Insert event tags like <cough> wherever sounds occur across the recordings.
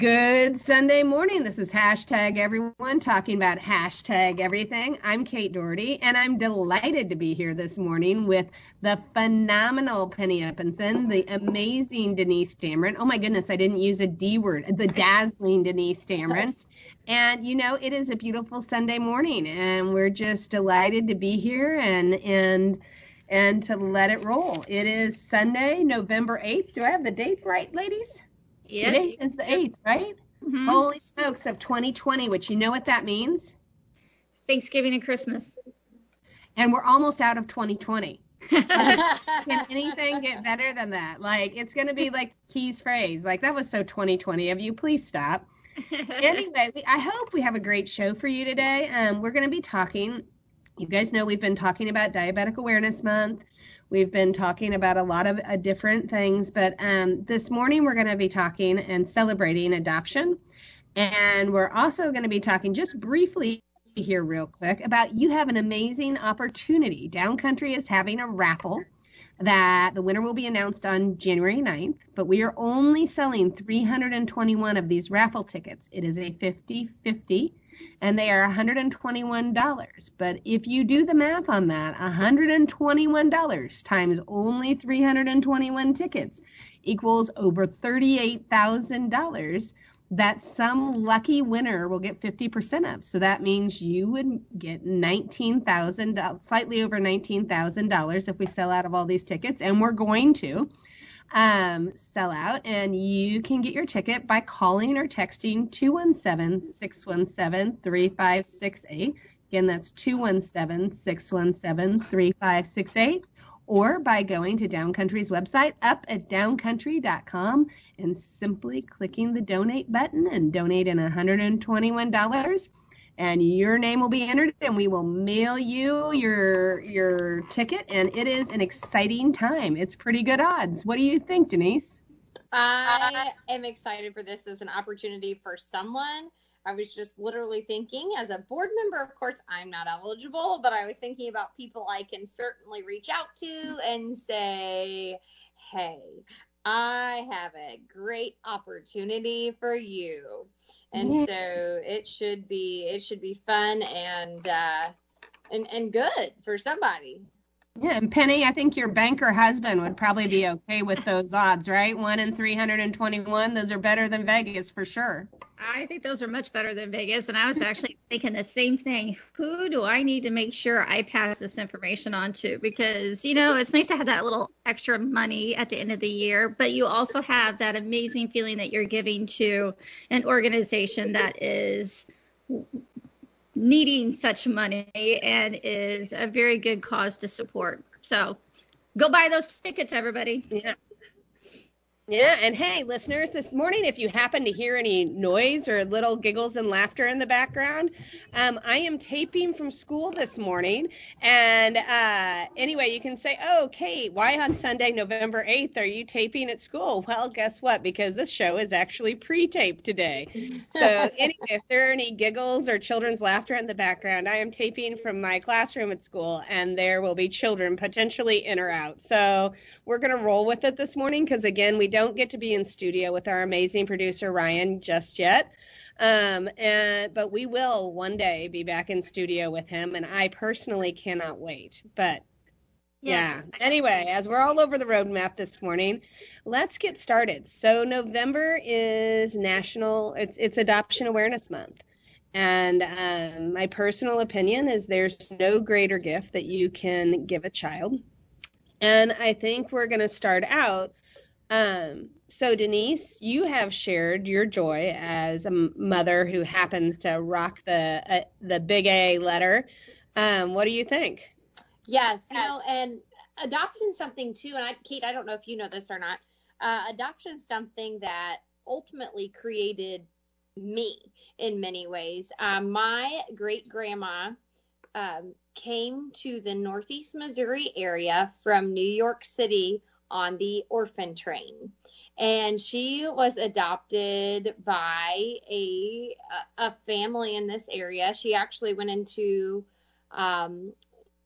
Good Sunday morning. This is hashtag everyone talking about hashtag everything. I'm Kate Doherty, and I'm delighted to be here this morning with the phenomenal Penny Uppenson, the amazing Denise Dameron. Oh my goodness, I didn't use a D word, the dazzling Denise Dameron. And you know, it is a beautiful Sunday morning, and we're just delighted to be here and and and to let it roll. It is Sunday, November 8th. Do I have the date right, ladies? Yes. Today is the 8th, right? Mhm. Holy smokes of 2020, which you know what that means? Thanksgiving and Christmas. And we're almost out of 2020. <laughs> Can anything get better than that? Like, it's going to be like Key's phrase. Like, that was so 2020 of you. Please stop. <laughs> Anyway, we, I hope we have a great show for you today. Um, we're going to be talking. You guys know we've been talking about Diabetic Awareness Month. We've been talking about a lot of uh, different things, but um, this morning we're going to be talking and celebrating adoption. And we're also going to be talking just briefly here, real quick, about you have an amazing opportunity. Downcountry is having a raffle that the winner will be announced on January 9th, but we are only selling 321 of these raffle tickets. It is a 50 50 and they are $121. But if you do the math on that, $121 times only 321 tickets equals over $38,000 that some lucky winner will get 50% of. So that means you would get 19,000, slightly over $19,000 if we sell out of all these tickets, and we're going to um, sell out. And you can get your ticket by calling or texting 217 617 3568. Again, that's 217 617 3568 or by going to Downcountry's website up at downcountry.com and simply clicking the donate button and donating $121 and your name will be entered and we will mail you your your ticket and it is an exciting time. It's pretty good odds. What do you think, Denise? I am excited for this as an opportunity for someone. I was just literally thinking, as a board member, of course, I'm not eligible, but I was thinking about people I can certainly reach out to and say, hey, I have a great opportunity for you. And Yeah. so it should be it should be fun and uh and and good for somebody. Yeah, and Penny, I think your banker husband would probably be okay with those odds, right? One in 321. Those are better than Vegas for sure. I think those are much better than Vegas. And I was actually <laughs> thinking the same thing. Who do I need to make sure I pass this information on to? Because, you know, it's nice to have that little extra money at the end of the year, but you also have that amazing feeling that you're giving to an organization that is needing such money and is a very good cause to support. So go buy those tickets, everybody. Yeah. Yeah, and hey, listeners, this morning, if you happen to hear any noise or little giggles and laughter in the background, um, I am taping from school this morning. And uh, anyway, you can say, oh, Kate, why on Sunday, November 8th, are you taping at school? Well, guess what? Because this show is actually pre taped today. So, <laughs> anyway, if there are any giggles or children's laughter in the background, I am taping from my classroom at school, and there will be children potentially in or out. So, we're going to roll with it this morning because, again, we don't get to be in studio with our amazing producer, Ryan, just yet. Um, and, but we will one day be back in studio with him, and I personally cannot wait. But yeah. Anyway, as we're all over the roadmap this morning, let's get started. So November is National it's it's Adoption Awareness Month. And um, my personal opinion is there's no greater gift that you can give a child. And I think we're going to start out. Um, so Denise, you have shared your joy as a mother who happens to rock the uh, the big A letter. Um, what do you think? Yes, you know, and adoption something too, and I, Kate, I don't know if you know this or not. Uh, adoption is something that ultimately created me in many ways. Um, my great grandma um, came to the Northeast Missouri area from New York City on the orphan train. And she was adopted by a a family in this area. She actually went into um,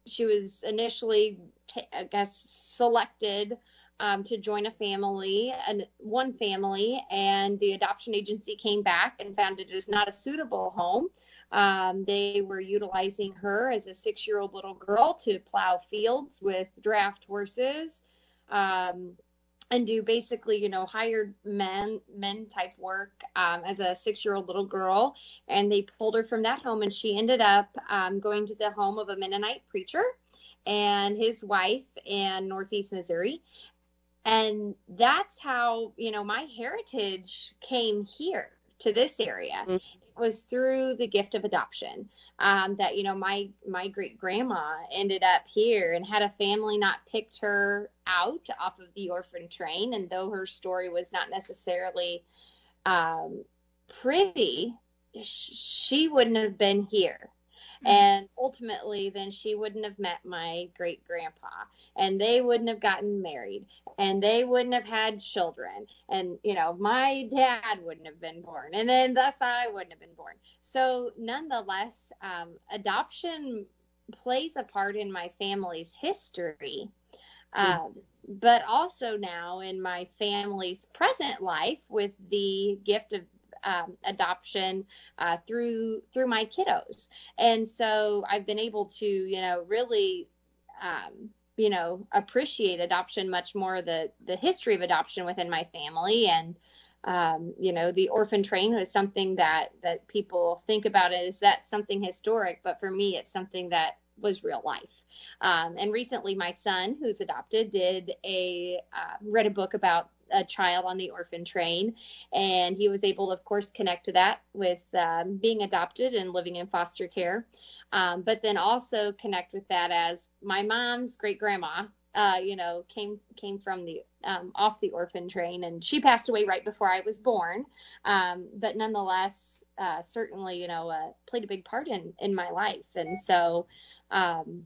she was initially, t- I guess, selected um, to join a family, and one family, and the adoption agency came back and found it is not a suitable home. Um, they were utilizing her as a six year old little girl to plow fields with draft horses. Um, and do basically, you know, hired men men type work um, as a six year old little girl. And they pulled her from that home, and she ended up um, going to the home of a Mennonite preacher and his wife in Northeast Missouri. And that's how, you know, my heritage came here to this area. Mm-hmm. Was through the gift of adoption um, that, you know, my my great grandma ended up here and had a family not picked her out off of the orphan train. And though her story was not necessarily um, pretty, she wouldn't have been here Mm-hmm. And ultimately, then she wouldn't have met my great grandpa, and they wouldn't have gotten married, and they wouldn't have had children. And, you know, my dad wouldn't have been born, and then thus I wouldn't have been born. So, nonetheless, um, adoption plays a part in my family's history. Mm-hmm. Um, but also now in my family's present life with the gift of um, adoption uh, through through my kiddos, and so I've been able to you know really um, you know appreciate adoption much more the the history of adoption within my family. And um, you know the orphan train was something that that people think about it is that something historic but for me it's something that was real life. Um, and recently my son who's adopted did a uh, read a book about a child on the orphan train. And he was able, of course, connect to that with um, being adopted and living in foster care. Um, but then also connect with that as my mom's great grandma. Uh, you know, came came from the um, off the orphan train, and she passed away right before I was born. Um, but nonetheless, uh, certainly, you know, uh, played a big part in in my life, and so um,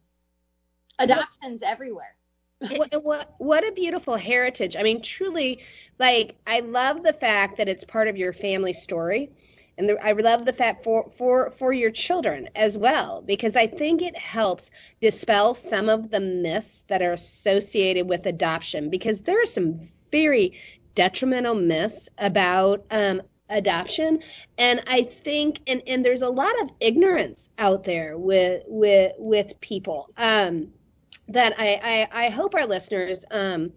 adoptions everywhere what, <laughs> what, what a beautiful heritage. I mean, truly, like I love the fact that it's part of your family story, and the, I love the fact for for for your children as well because I think it helps dispel some of the myths that are associated with adoption because there are some very detrimental myths about um, adoption. And i think and and there's a lot of ignorance out there with with with people. Um that I, I, I hope our listeners um,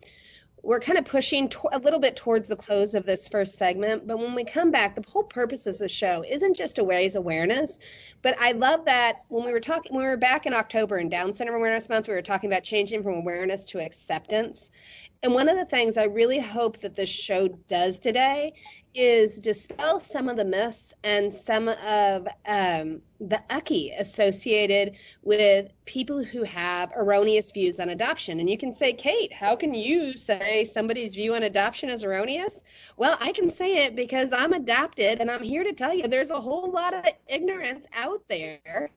we're kind of pushing to- a little bit towards the close of this first segment, but when we come back, the whole purpose of the show isn't just to raise awareness, but I love that when we were talking, when we were back in October in Down Syndrome Awareness Month, we were talking about changing from awareness to acceptance. And one of the things I really hope that this show does today is dispel some of the myths and some of um, the ucky associated with people who have erroneous views on adoption. And you can say, Kate, how can you say somebody's view on adoption is erroneous? Well, I can say it because I'm adopted, and I'm here to tell you there's a whole lot of ignorance out there.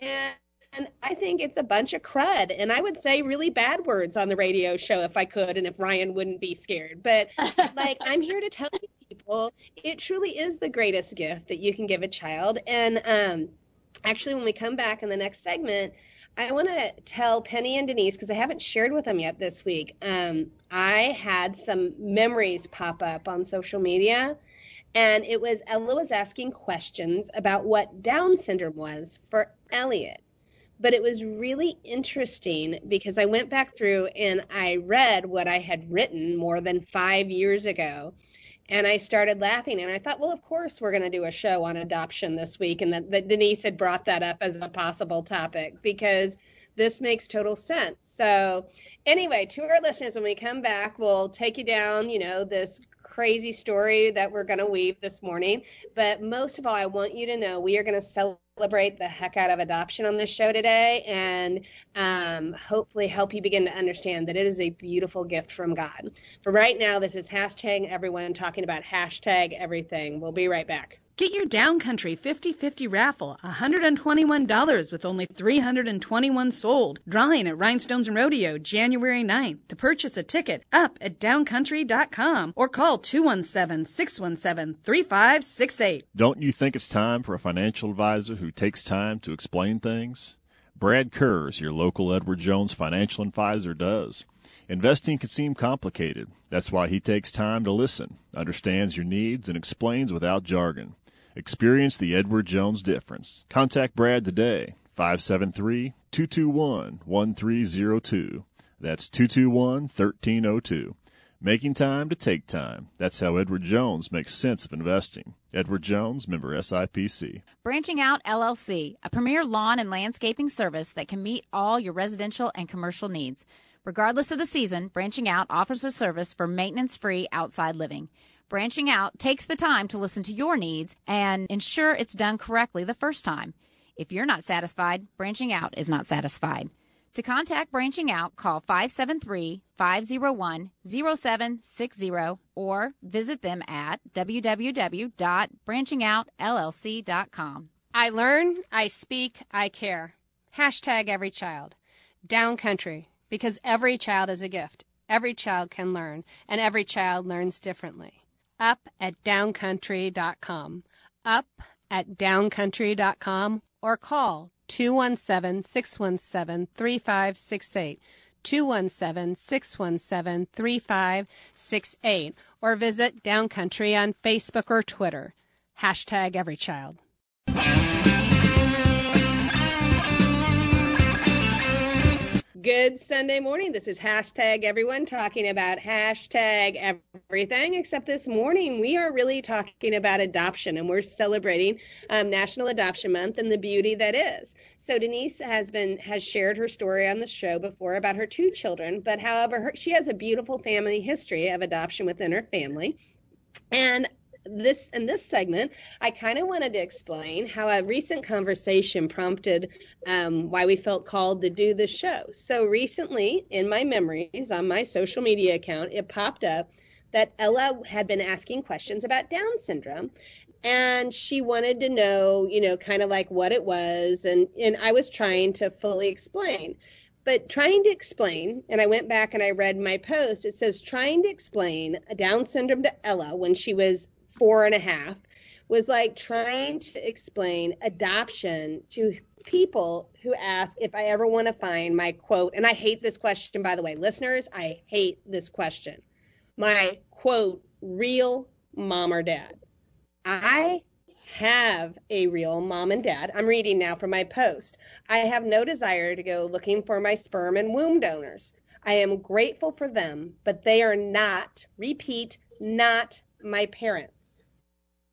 And and I think it's a bunch of crud. And I would say really bad words on the radio show if I could and if Ryan wouldn't be scared. But <laughs> like, I'm here to tell people it truly is the greatest gift that you can give a child. And um, actually, when we come back in the next segment, I want to tell Penny and Denise because I haven't shared with them yet this week. Um, I had some memories pop up on social media, and it was Ella was asking questions about what Down syndrome was for Elliot but it was really interesting because I went back through and I read what I had written more than five years ago. And I started laughing, and I thought, well, of course, we're going to do a show on adoption this week. And that, that Denise had brought that up as a possible topic because this makes total sense. So, anyway, to our listeners, when we come back, we'll take you down, you know, this crazy story that we're going to weave this morning. But most of all, I want you to know we are going to celebrate the heck out of adoption on this show today and um, hopefully help you begin to understand that it is a beautiful gift from God. For right now, this is hashtag everyone talking about hashtag everything. We'll be right back. Get your Downcountry 50-50 raffle, $121 with only 321 sold. Drawing at Rhinestones and Rodeo January 9th. To purchase a ticket, up at downcountry.com or call 217-617-3568. Don't you think it's time for a financial advisor who takes time to explain things? Brad Kurz, your local Edward Jones financial advisor, does. Investing can seem complicated. That's why he takes time to listen, understands your needs, and explains without jargon. Experience the Edward Jones difference. Contact Brad today, 573 221 1302. That's 221 1302. Making time to take time. That's how Edward Jones makes sense of investing. Edward Jones, member SIPC. Branching Out LLC, a premier lawn and landscaping service that can meet all your residential and commercial needs. Regardless of the season, Branching Out offers a service for maintenance free outside living. Branching Out takes the time to listen to your needs and ensure it's done correctly the first time. If you're not satisfied, Branching Out is not satisfied. To contact Branching Out, call 573 501 0760 or visit them at www.branchingoutllc.com. I learn, I speak, I care. Hashtag every child. Down country, because every child is a gift. Every child can learn, and every child learns differently. Up at downcountry.com. Up at downcountry.com or call 217 617 3568. 217 617 3568 or visit Downcountry on Facebook or Twitter. Hashtag every child. Good Sunday morning. This is hashtag everyone talking about hashtag everything. Except this morning, we are really talking about adoption and we're celebrating um, National Adoption Month and the beauty that is. So Denise has been has shared her story on the show before about her two children, but however, her, she has a beautiful family history of adoption within her family. And this in this segment, I kind of wanted to explain how a recent conversation prompted um, why we felt called to do the show. So recently, in my memories on my social media account, it popped up that Ella had been asking questions about Down syndrome. And she wanted to know, you know, kind of like what it was. And, and I was trying to fully explain but trying to explain, and I went back and I read my post, it says trying to explain Down syndrome to Ella when she was four and a half was like trying to explain adoption to people who ask if I ever want to find my quote, and I hate this question, by the way, listeners, I hate this question. My quote, real mom or dad. I have a real mom and dad. I'm reading now from my post. I have no desire to go looking for my sperm and womb donors. I am grateful for them, but they are not, repeat, not my parents.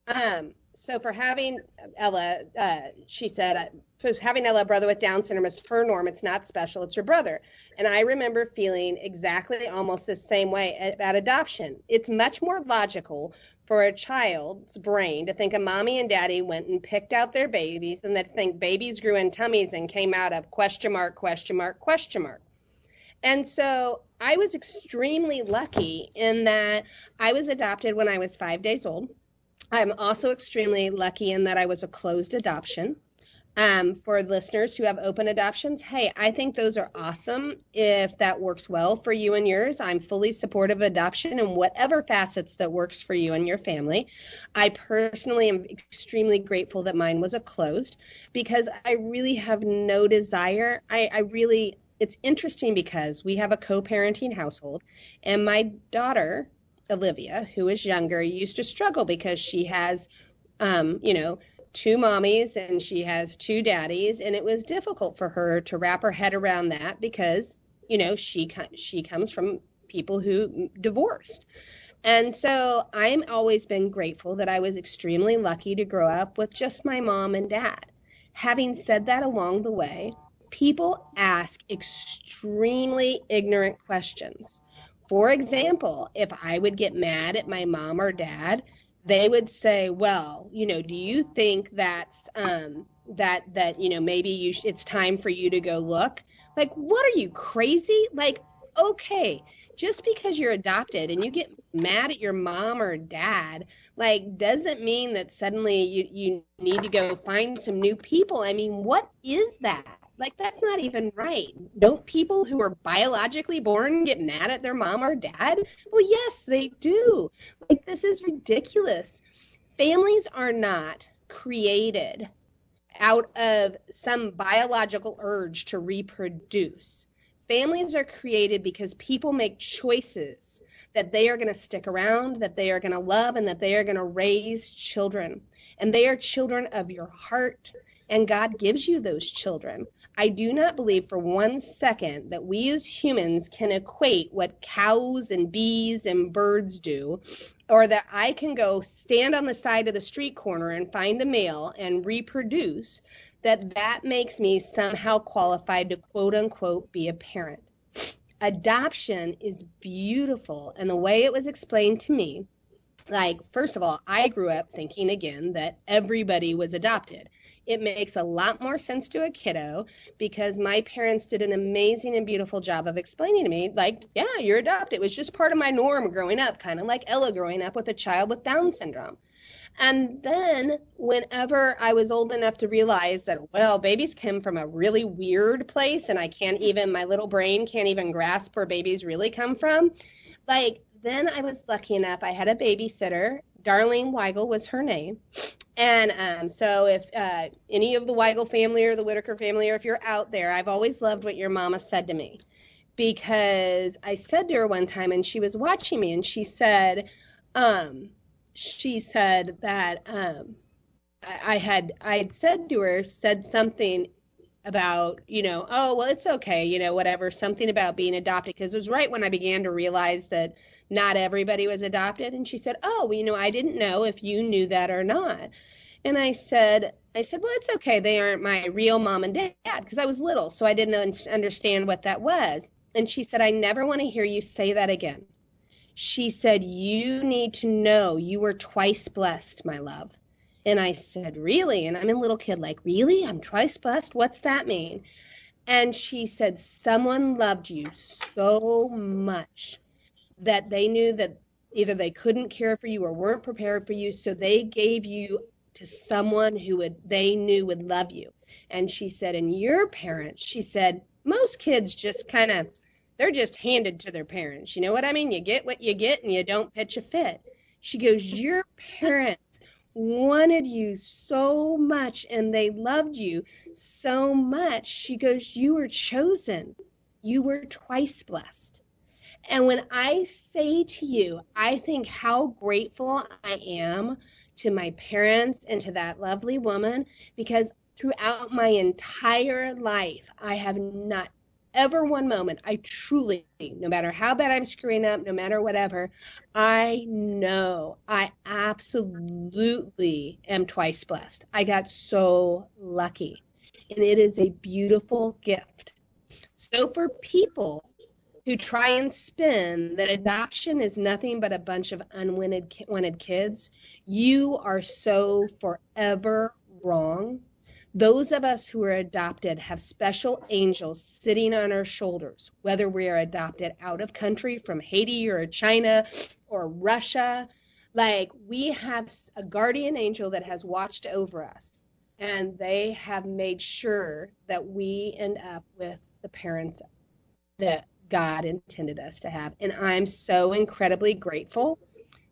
Um, so for having Ella, uh, she said, uh, for having Ella, a brother with Down syndrome, is her norm. It's not special. It's your brother. And I remember feeling exactly almost the same way about adoption. It's much more logical for a child's brain to think a mommy and daddy went and picked out their babies than to think babies grew in tummies and came out of question mark, question mark, question mark. And so I was extremely lucky in that I was adopted when I was five days old. I'm also extremely lucky in that I was a closed adoption. Um, for listeners who have open adoptions, hey, I think those are awesome if that works well for you and yours. I'm fully supportive of adoption and whatever facets that works for you and your family. I personally am extremely grateful that mine was a closed because I really have no desire. I, I really, it's interesting because we have a co parenting household, and my daughter Olivia, who is younger, used to struggle because she has, um, you know, two mommies and she has two daddies, and it was difficult for her to wrap her head around that because, you know, she she comes from people who divorced. And so I'm always been grateful that I was extremely lucky to grow up with just my mom and dad. Having said that along the way, people ask extremely ignorant questions. For example, if I would get mad at my mom or dad, they would say, "Well, you know, do you think that's um, that that you know maybe you sh- it's time for you to go look?" Like, what are you crazy? Like, okay, just because you're adopted and you get mad at your mom or dad, like, doesn't mean that suddenly you you need to go find some new people. I mean, what is that? Like that's not even right. Don't people who are biologically born get mad at their mom or dad? Well, yes, they do. Like this is ridiculous. Families are not created out of some biological urge to reproduce. Families are created because people make choices that they are going to stick around, that they are going to love, and that they are going to raise children. And they are children of your heart, and God gives you those children. I do not believe for one second that we as humans can equate what cows and bees and birds do, or that I can go stand on the side of the street corner and find a male and reproduce, that that makes me somehow qualified to quote unquote be a parent. Adoption is beautiful, and the way it was explained to me, like, first of all, I grew up thinking again that everybody was adopted it makes a lot more sense to a kiddo because my parents did an amazing and beautiful job of explaining to me, like, yeah, you're adopted. It was just part of my norm growing up, kind of like Ella growing up with a child with Down syndrome. And then, whenever I was old enough to realize that, well, babies come from a really weird place, and I can't even, my little brain can't even grasp where babies really come from, like, then I was lucky enough. I had a babysitter. Darlene Weigel was her name. And um, so, if uh, any of the Weigel family or the Whitaker family, or if you're out there, I've always loved what your mama said to me because I said to her one time, and she was watching me, and she said, um, she said that um, I, I had I had said to her, said something about, you know, oh well, it's okay, you know, whatever, something about being adopted, because it was right when I began to realize that not everybody was adopted. And she said, Oh, well, you know, I didn't know if you knew that or not. And I said, I said, well, it's okay. They aren't my real mom and dad because I was little, so I didn't understand what that was. And she said, I never want to hear you say that again. She said, You need to know you were twice blessed, my love. And I said, Really? And I'm a little kid, like, Really? I'm twice blessed? What's that mean? And she said, Someone loved you so much that they knew that either they couldn't care for you or weren't prepared for you, so they gave you to someone who would they knew would love you. And she said, and your parents, she said, most kids just kind of they're just handed to their parents. You know what I mean? You get what you get and you don't pitch a fit. She goes, Your parents wanted you so much and they loved you so much. She goes, You were chosen. You were twice blessed. And when I say to you, I think how grateful I am to my parents and to that lovely woman because throughout my entire life, I have not ever one moment, I truly, no matter how bad I'm screwing up, no matter whatever, I know I absolutely am twice blessed. I got so lucky. And it is a beautiful gift. So for people who try and spin that adoption is nothing but a bunch of unwanted kids, you are so forever wrong. Those of us who are adopted have special angels sitting on our shoulders, whether we are adopted out of country from Haiti or China or Russia. Like we have a guardian angel that has watched over us, and they have made sure that we end up with the parents that God intended us to have. And I'm so incredibly grateful.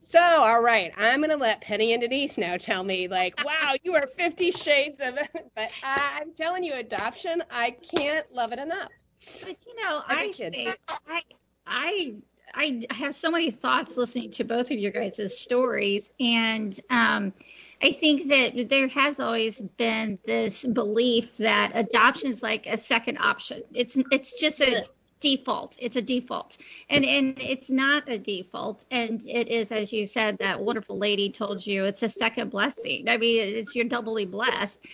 So, all right, I'm going to let Penny and Denise now tell me, like, wow, you are 50 shades of it. <laughs> But I'm telling you, adoption, I can't love it enough. But, you know, I, think, I, I, I have so many thoughts listening to both of your guys' stories. And, um, I think that there has always been this belief that adoption is like a second option. It's it's just a default. It's a default. And and it's not a default. And it is, as you said, that wonderful lady told you it's a second blessing. I mean, it's you're doubly blessed.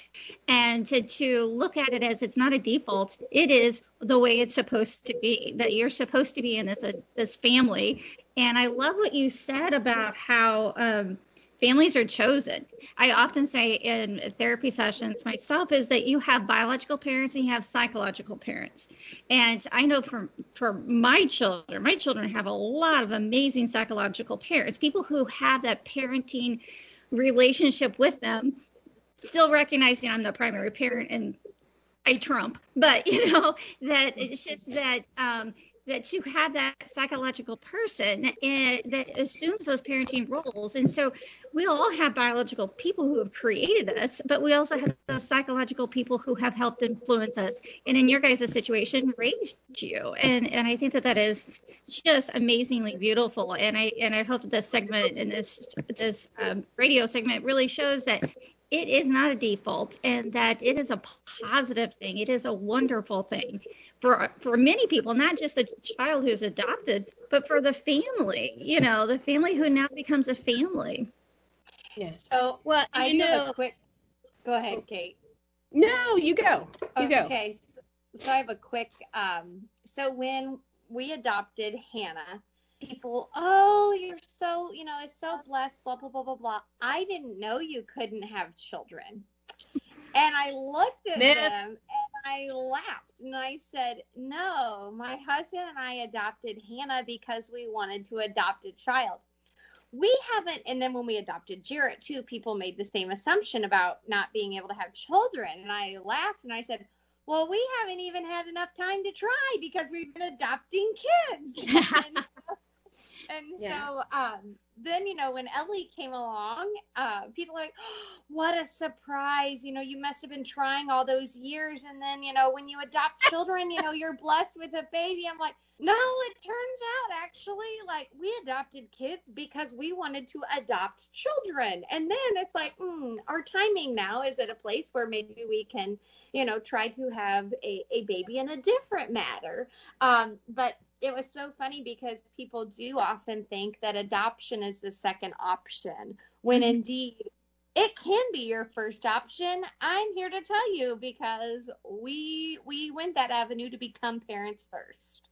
And to, to look at it as it's not a default, it is the way it's supposed to be. That you're supposed to be in this uh, this family. And I love what you said about how um, families are chosen. I often say in therapy sessions myself is that you have biological parents and you have psychological parents. And I know for for my children, my children have a lot of amazing psychological parents, people who have that parenting relationship with them, still recognizing I'm the primary parent and I trump, but <laughs> you know that it's just that um, that to have that psychological person that assumes those parenting roles. And so we all have biological people who have created us, but we also have those psychological people who have helped influence us. And in your guys' situation, raised you. And and I think that that is just amazingly beautiful. And I and I hope that this segment and this this um, radio segment really shows that it is not a default and that it is a positive thing. It is a wonderful thing for for many people, not just the child who's adopted, but for the family, you know, the family who now becomes a family. Yes. So well, I you know, a quick go ahead, Kate. No, you go. You okay, go. Okay. So I have a quick um so when we adopted Hannah, people, oh, you're so, you know, it's so blessed, blah, blah, blah, blah, blah. I didn't know you couldn't have children. And I looked at Myth. them and I laughed and I said, No, my husband and I adopted Hannah because we wanted to adopt a child. We haven't, and then when we adopted Jarrett too, people made the same assumption about not being able to have children. And I laughed and I said, Well, we haven't even had enough time to try because we've been adopting kids. <laughs> and, yeah. so um, then, you know, when Ellie came along, uh, people are like, oh, <gasps> what a surprise. You know, you must have been trying all those years. And then, you know, when you adopt <laughs> children, you know, you're blessed with a baby. I'm like, no, it turns out actually, like, we adopted kids because we wanted to adopt children. And then it's like, mm, our timing now is at a place where maybe we can, you know, try to have a, a baby in a different matter. Um, but it was so funny because people do often think that adoption is the second option when mm-hmm. indeed it can be your first option i'm here to tell you because we we went that avenue to become parents first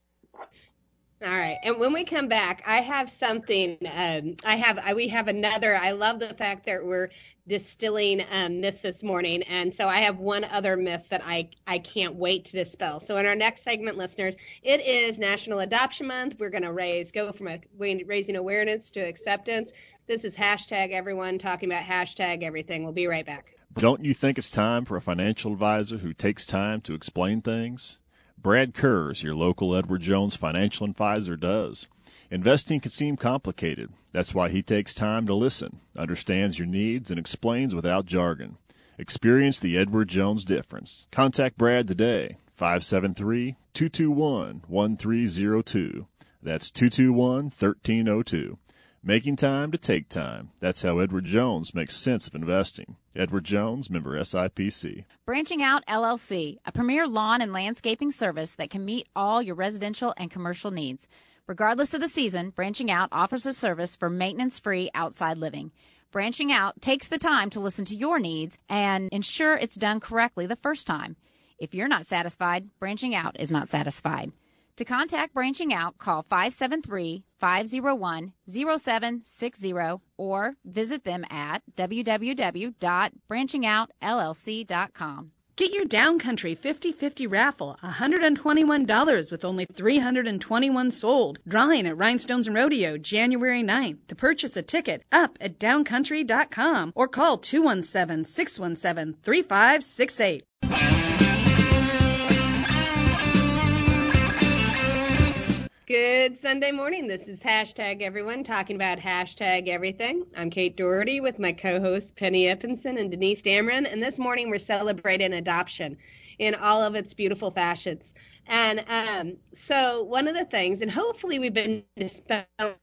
all right. And when we come back, I have something. Um, I have. I, we have another. I love the fact that we're distilling um, this this morning, and so I have one other myth that I I can't wait to dispel. So in our next segment, listeners, it is National Adoption Month. We're going to raise go from a, raising awareness to acceptance. This is hashtag everyone talking about hashtag everything. We'll be right back. Don't you think it's time for a financial advisor who takes time to explain things? Brad Kurz, your local Edward Jones financial advisor, does. Investing can seem complicated. That's why he takes time to listen, understands your needs, and explains without jargon. Experience the Edward Jones difference. Contact Brad today, 573 221 1302. That's 221 1302. Making time to take time. That's how Edward Jones makes sense of investing. Edward Jones, member SIPC. Branching Out LLC, a premier lawn and landscaping service that can meet all your residential and commercial needs. Regardless of the season, Branching Out offers a service for maintenance free outside living. Branching Out takes the time to listen to your needs and ensure it's done correctly the first time. If you're not satisfied, Branching Out is not satisfied. To contact Branching Out, call 573 501 0760 or visit them at www.branchingoutllc.com. Get your Downcountry 50 50 raffle $121 with only 321 sold. Drawing at Rhinestones and Rodeo January 9th. To purchase a ticket, up at downcountry.com or call 217 617 3568. Good Sunday morning. This is hashtag everyone talking about hashtag everything. I'm Kate Doherty with my co-hosts Penny Eppenson and Denise Dameron, and this morning we're celebrating adoption in all of its beautiful fashions. And um, so one of the things, and hopefully we've been dispelling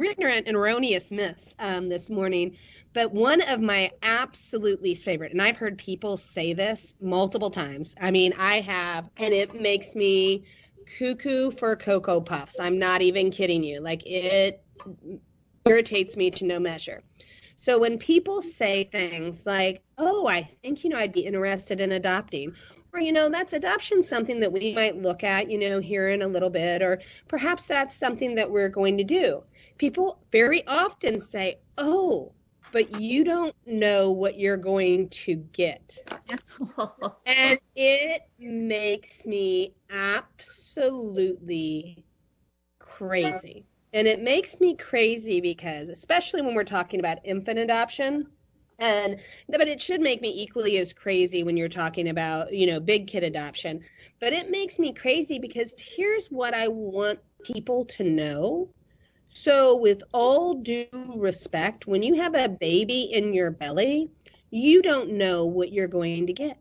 ignorant and erroneous myths um, this morning, but one of my absolute least favorite, and I've heard people say this multiple times. I mean, I have, and it makes me cuckoo for Cocoa Puffs. I'm not even kidding you. Like it irritates me to no measure. So when people say things like, "Oh, I think you know I'd be interested in adopting," or you know, that's adoption something that we might look at, you know, here in a little bit, or perhaps that's something that we're going to do. People very often say, "Oh, but you don't know what you're going to get. <laughs> and it makes me absolutely crazy. And it makes me crazy because, especially when we're talking about infant adoption, And but it should make me equally as crazy when you're talking about, you know, big kid adoption. But it makes me crazy because here's what I want people to know. So with all due respect, when you have a baby in your belly, you don't know what you're going to get.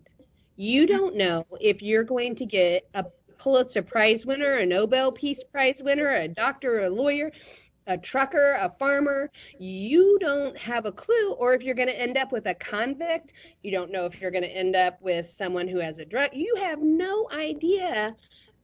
You mm-hmm. don't know if you're going to get a Pulitzer Prize winner, a Nobel Peace Prize winner, a doctor, a lawyer a trucker, a farmer, you don't have a clue. Or if you're going to end up with a convict, you don't know if you're going to end up with someone who has a drug. You have no idea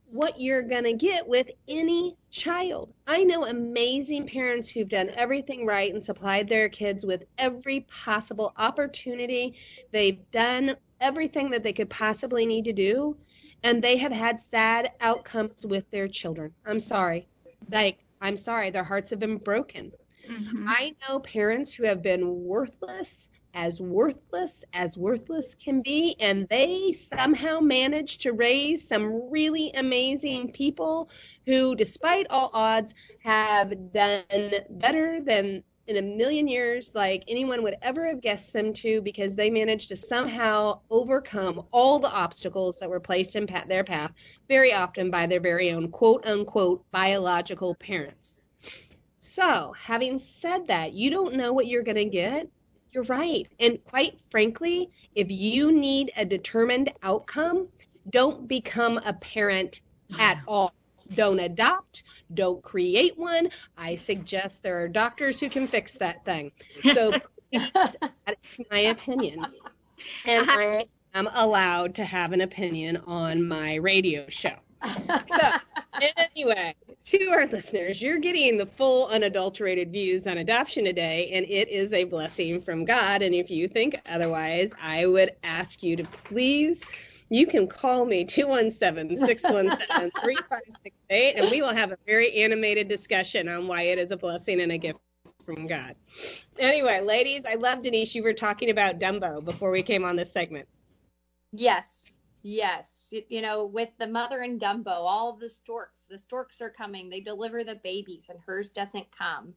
what you're going to get with any child. I know amazing parents who've done everything right and supplied their kids with every possible opportunity. They've done everything that they could possibly need to do, and they have had sad outcomes with their children. I'm sorry. Like, I'm sorry, their hearts have been broken. Mm-hmm. I know parents who have been worthless, as worthless as worthless can be, and they somehow managed to raise some really amazing people who, despite all odds, have done better than in a million years like anyone would ever have guessed them to because they managed to somehow overcome all the obstacles that were placed in their path, very often by their very own quote unquote biological parents. So, having said that, you don't know what you're going to get. You're right. And quite frankly, if you need a determined outcome, don't become a parent at <sighs> all. Don't adopt, don't create one. I suggest there are doctors who can fix that thing. So <laughs> that's my opinion. <laughs> And uh-huh. I am allowed to have an opinion on my radio show. So, anyway, to our listeners, you're getting the full unadulterated views on adoption today, and it is a blessing from God. And if you think otherwise, I would ask you to please you can call me 217 617 3568 and we will have a very animated discussion on why it is a blessing and a gift from God. Anyway, ladies, I love Denise. You were talking about Dumbo before we came on this segment. Yes, yes. You know, with the mother and Dumbo, all the storks, the storks are coming. They deliver the babies, and hers doesn't come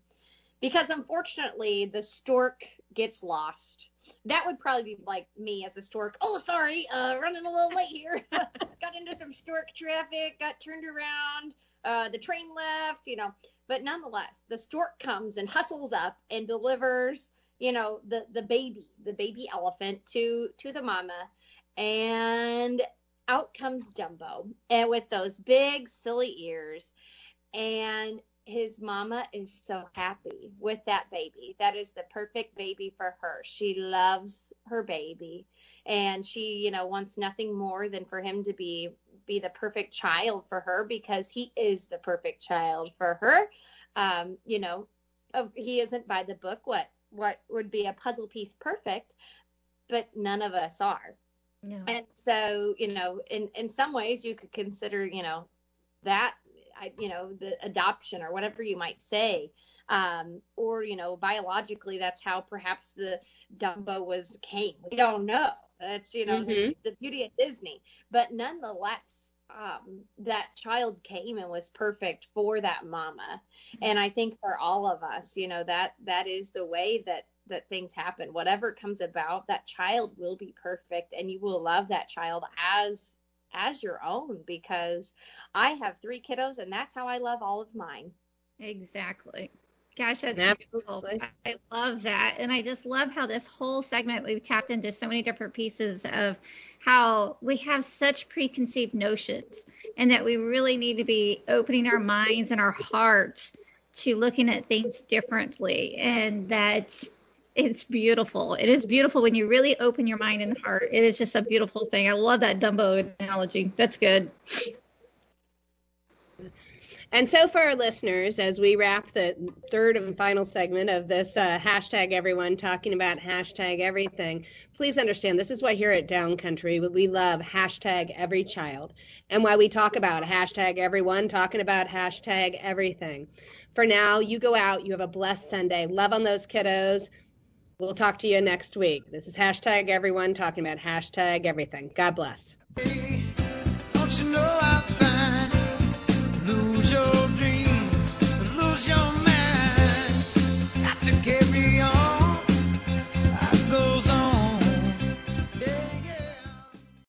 because unfortunately the stork gets lost that would probably be like me as a stork. Oh, sorry, uh, running a little late here. <laughs> got into some stork traffic, got turned around. Uh, the train left, you know. But nonetheless, the stork comes and hustles up and delivers, you know, the the baby, the baby elephant to to the mama, and out comes Dumbo, and with those big silly ears, and his mama is so happy with that baby. That is the perfect baby for her. She loves her baby and she, you know, wants nothing more than for him to be be the perfect child for her because he is the perfect child for her. Um, you know, he isn't by the book what what would be a puzzle piece perfect, but none of us are. No. And so, you know, in in some ways you could consider, you know, that you know, the adoption or whatever you might say. Um, or, you know, biologically, that's how perhaps the Dumbo was came. We don't know. That's, you know, mm-hmm. the, the, beauty of Disney. But nonetheless, um, that child came and was perfect for that mama. And I think for all of us, you know, that that is the way that that things happen. Whatever comes about, that child will be perfect and you will love that child as as your own because I have three kiddos and that's how I love all of mine. Exactly. Gosh, that's beautiful. I love that. And I just love how this whole segment we've tapped into so many different pieces of how we have such preconceived notions and that we really need to be opening our minds and our hearts to looking at things differently and that it's beautiful. It is beautiful when you really open your mind and heart. It is just a beautiful thing. I love that Dumbo analogy. That's good. And so, for our listeners, as we wrap the third and final segment of this uh, hashtag everyone talking about hashtag everything, please understand this is why here at Down Country we love hashtag every child, and why we talk about hashtag everyone talking about hashtag everything. For now, you go out, you have a blessed Sunday. Love on those kiddos. We'll talk to you next week. This is hashtag everyone talking about hashtag everything. God bless. Hey,